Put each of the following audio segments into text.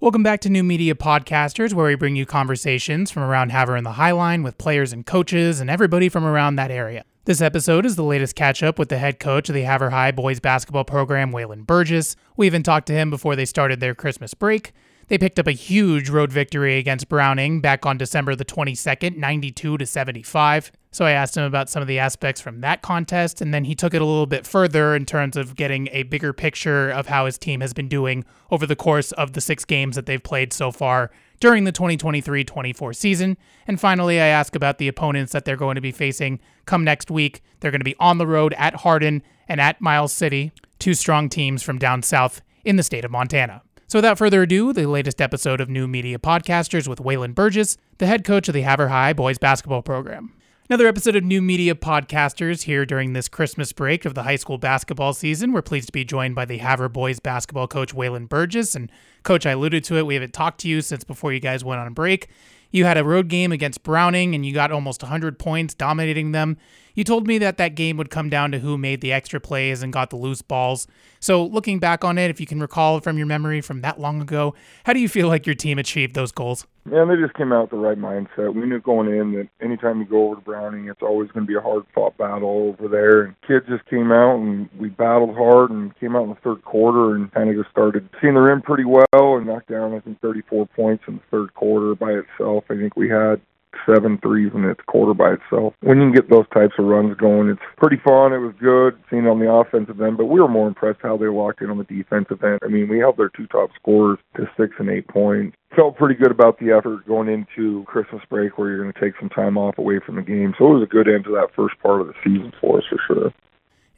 Welcome back to New Media Podcasters, where we bring you conversations from around Havre and the Highline with players and coaches and everybody from around that area. This episode is the latest catch up with the head coach of the Havre High boys basketball program, WaLynn Burgess. We even talked to him before they started their Christmas break. They picked up a huge road victory against Browning back on December the 22nd, 92 to 75. So I asked him about some of the aspects from that contest, and then he took it a little bit further in terms of getting a bigger picture of how his team has been doing over the course of the six games that they've played so far during the 2023 24 season. And finally, I ask about the opponents that they're going to be facing come next week. They're going to be on the road at Hardin and at Miles City, two strong teams from down south in the state of Montana. So without further ado, the latest episode of New Media Podcasters with WaLynn Burgess, the head coach of the Havre High boys basketball program. Another episode of New Media Podcasters here during this Christmas break of the high school basketball season. We're pleased to be joined by the Havre boys basketball coach WaLynn Burgess. And coach, I alluded to it. We haven't talked to you since before you guys went on break. You had a road game against Browning and you got almost 100 points, dominating them. You told me that that game would come down to who made the extra plays and got the loose balls. So, looking back on it, if you can recall from your memory from that long ago, how do you feel like your team achieved those goals? Yeah, they just came out with the right mindset. We knew going in that anytime you go over to Browning, it's always going to be a hard fought battle over there. And kids just came out and we battled hard and came out in the third quarter and kind of just started seeing the rim pretty well and knocked down, I think, 34 points in the third quarter by itself. I think we had seven threes and its quarter by itself. When you can get those types of runs going, it's pretty fun. It was good seeing on the offensive end, but we were more impressed how they locked in on the defensive end. I mean, we held their two top scorers to six and eight points. Felt pretty good about the effort going into Christmas break where you're going to take some time off away from the game. So it was a good end to that first part of the season for us for sure.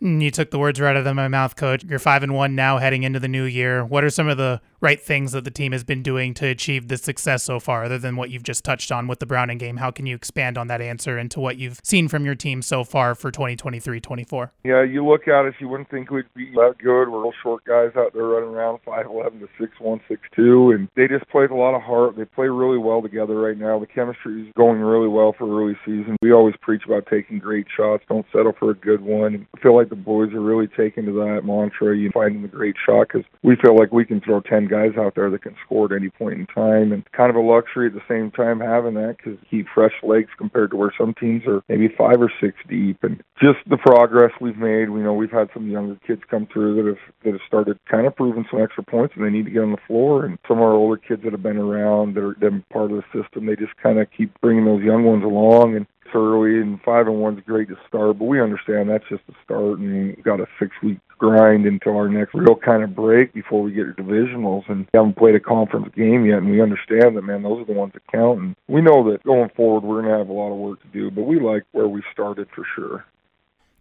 You took the words right out of my mouth, coach. You're five and one now, heading into the new year. What are some of the right things that the team has been doing to achieve this success so far, other than what you've just touched on with the Browning game? How can you expand on that answer into what you've seen from your team so far for 2023-24? Yeah, you look at us, you wouldn't think we'd be that good. We're real short guys out there running around, five eleven to six one, six two, and they just played a lot of heart. They play really well together right now. The chemistry is going really well for early season. We always preach about taking great shots. Don't settle for a good one. I feel like the boys are really taking to that mantra, you finding the great shot, because we feel like we can throw 10 guys out there that can score at any point in time. And kind of a luxury at the same time having that because keep fresh legs compared to where some teams are maybe five or six deep. And just the progress we've made, we know we've had some younger kids come through that have that have started kind of proving some extra points and they need to get on the floor. And some of our older kids that have been around that are been part of the system, they just kind of keep bringing those young ones along. And early, and five and one's great to start, but we understand that's just a start, and we've got a six week grind until our next real kind of break before we get to divisionals. And we haven't played a conference game yet, and we understand that, man, those are the ones that count. And we know that going forward, we're going to have a lot of work to do, but we like where we started for sure.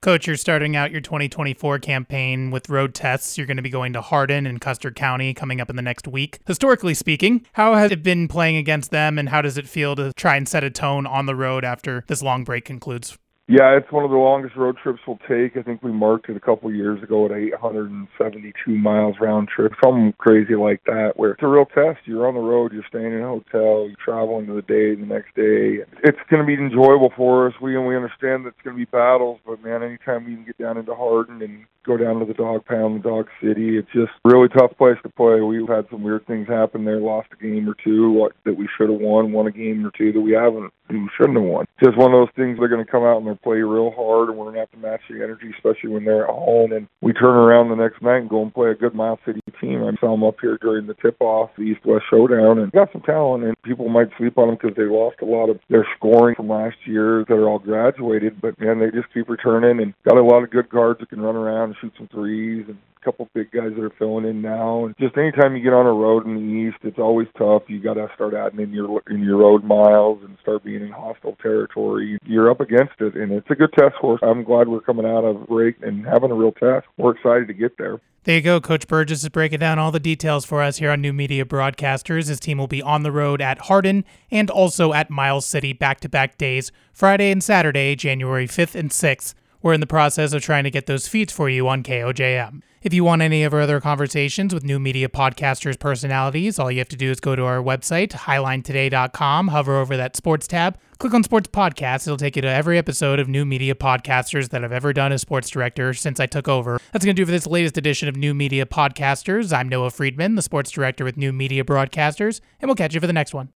Coach, you're starting out your 2024 campaign with road tests. You're going to be going to Hardin and Custer County coming up in the next week. Historically speaking, how has it been playing against them, and how does it feel to try and set a tone on the road after this long break concludes? Yeah, it's one of the longest road trips we'll take. I think we marked it a couple years ago at 872 miles round trip, something crazy like that, where it's a real test. You're on the road, you're staying in a hotel, you're traveling to the day, the next day. It's going to be enjoyable for us. We and we understand that it's going to be battles, but man, anytime we can get down into Hardin and go down to the dog pound, the dog city. It's just a really tough place to play. We've had some weird things happen there. Lost a game or two that we should have won. Won a game or two that we haven't. We shouldn't have won. Just one of those things. They're going to come out and they're play real hard, and we're going to have to match the energy, especially when they're at home. And we turn around the next night and go and play a good Miles City team. I saw them up here during the tip-off, the East-West Showdown, and got some talent. And people might sleep on them because they lost a lot of their scoring from last year that are all graduated. But man, they just keep returning and got a lot of good guards that can run around and shoot some threes and couple big guys that are filling in now. And just anytime you get on a road in the East, it's always tough. You got to start adding in your in your road miles and start being in hostile territory. You're up against it, and it's a good test for us. I'm glad we're coming out of break and having a real test. We're excited to get there. There you go. Coach Burgess is breaking down all the details for us here on New Media Broadcasters. His team will be on the road at Hardin and also at Miles City back to back days, Friday and Saturday, January 5th and 6th. We're in the process of trying to get those feeds for you on KOJM. If you want any of our other conversations with new media podcasters' personalities, all you have to do is go to our website, highlinetoday.com, hover over that sports tab, click on sports podcast. It'll take you to every episode of new media podcasters that I've ever done as sports director since I took over. That's going to do for this latest edition of New Media Podcasters. I'm Noah Friedman, the sports director with New Media Broadcasters, and we'll catch you for the next one.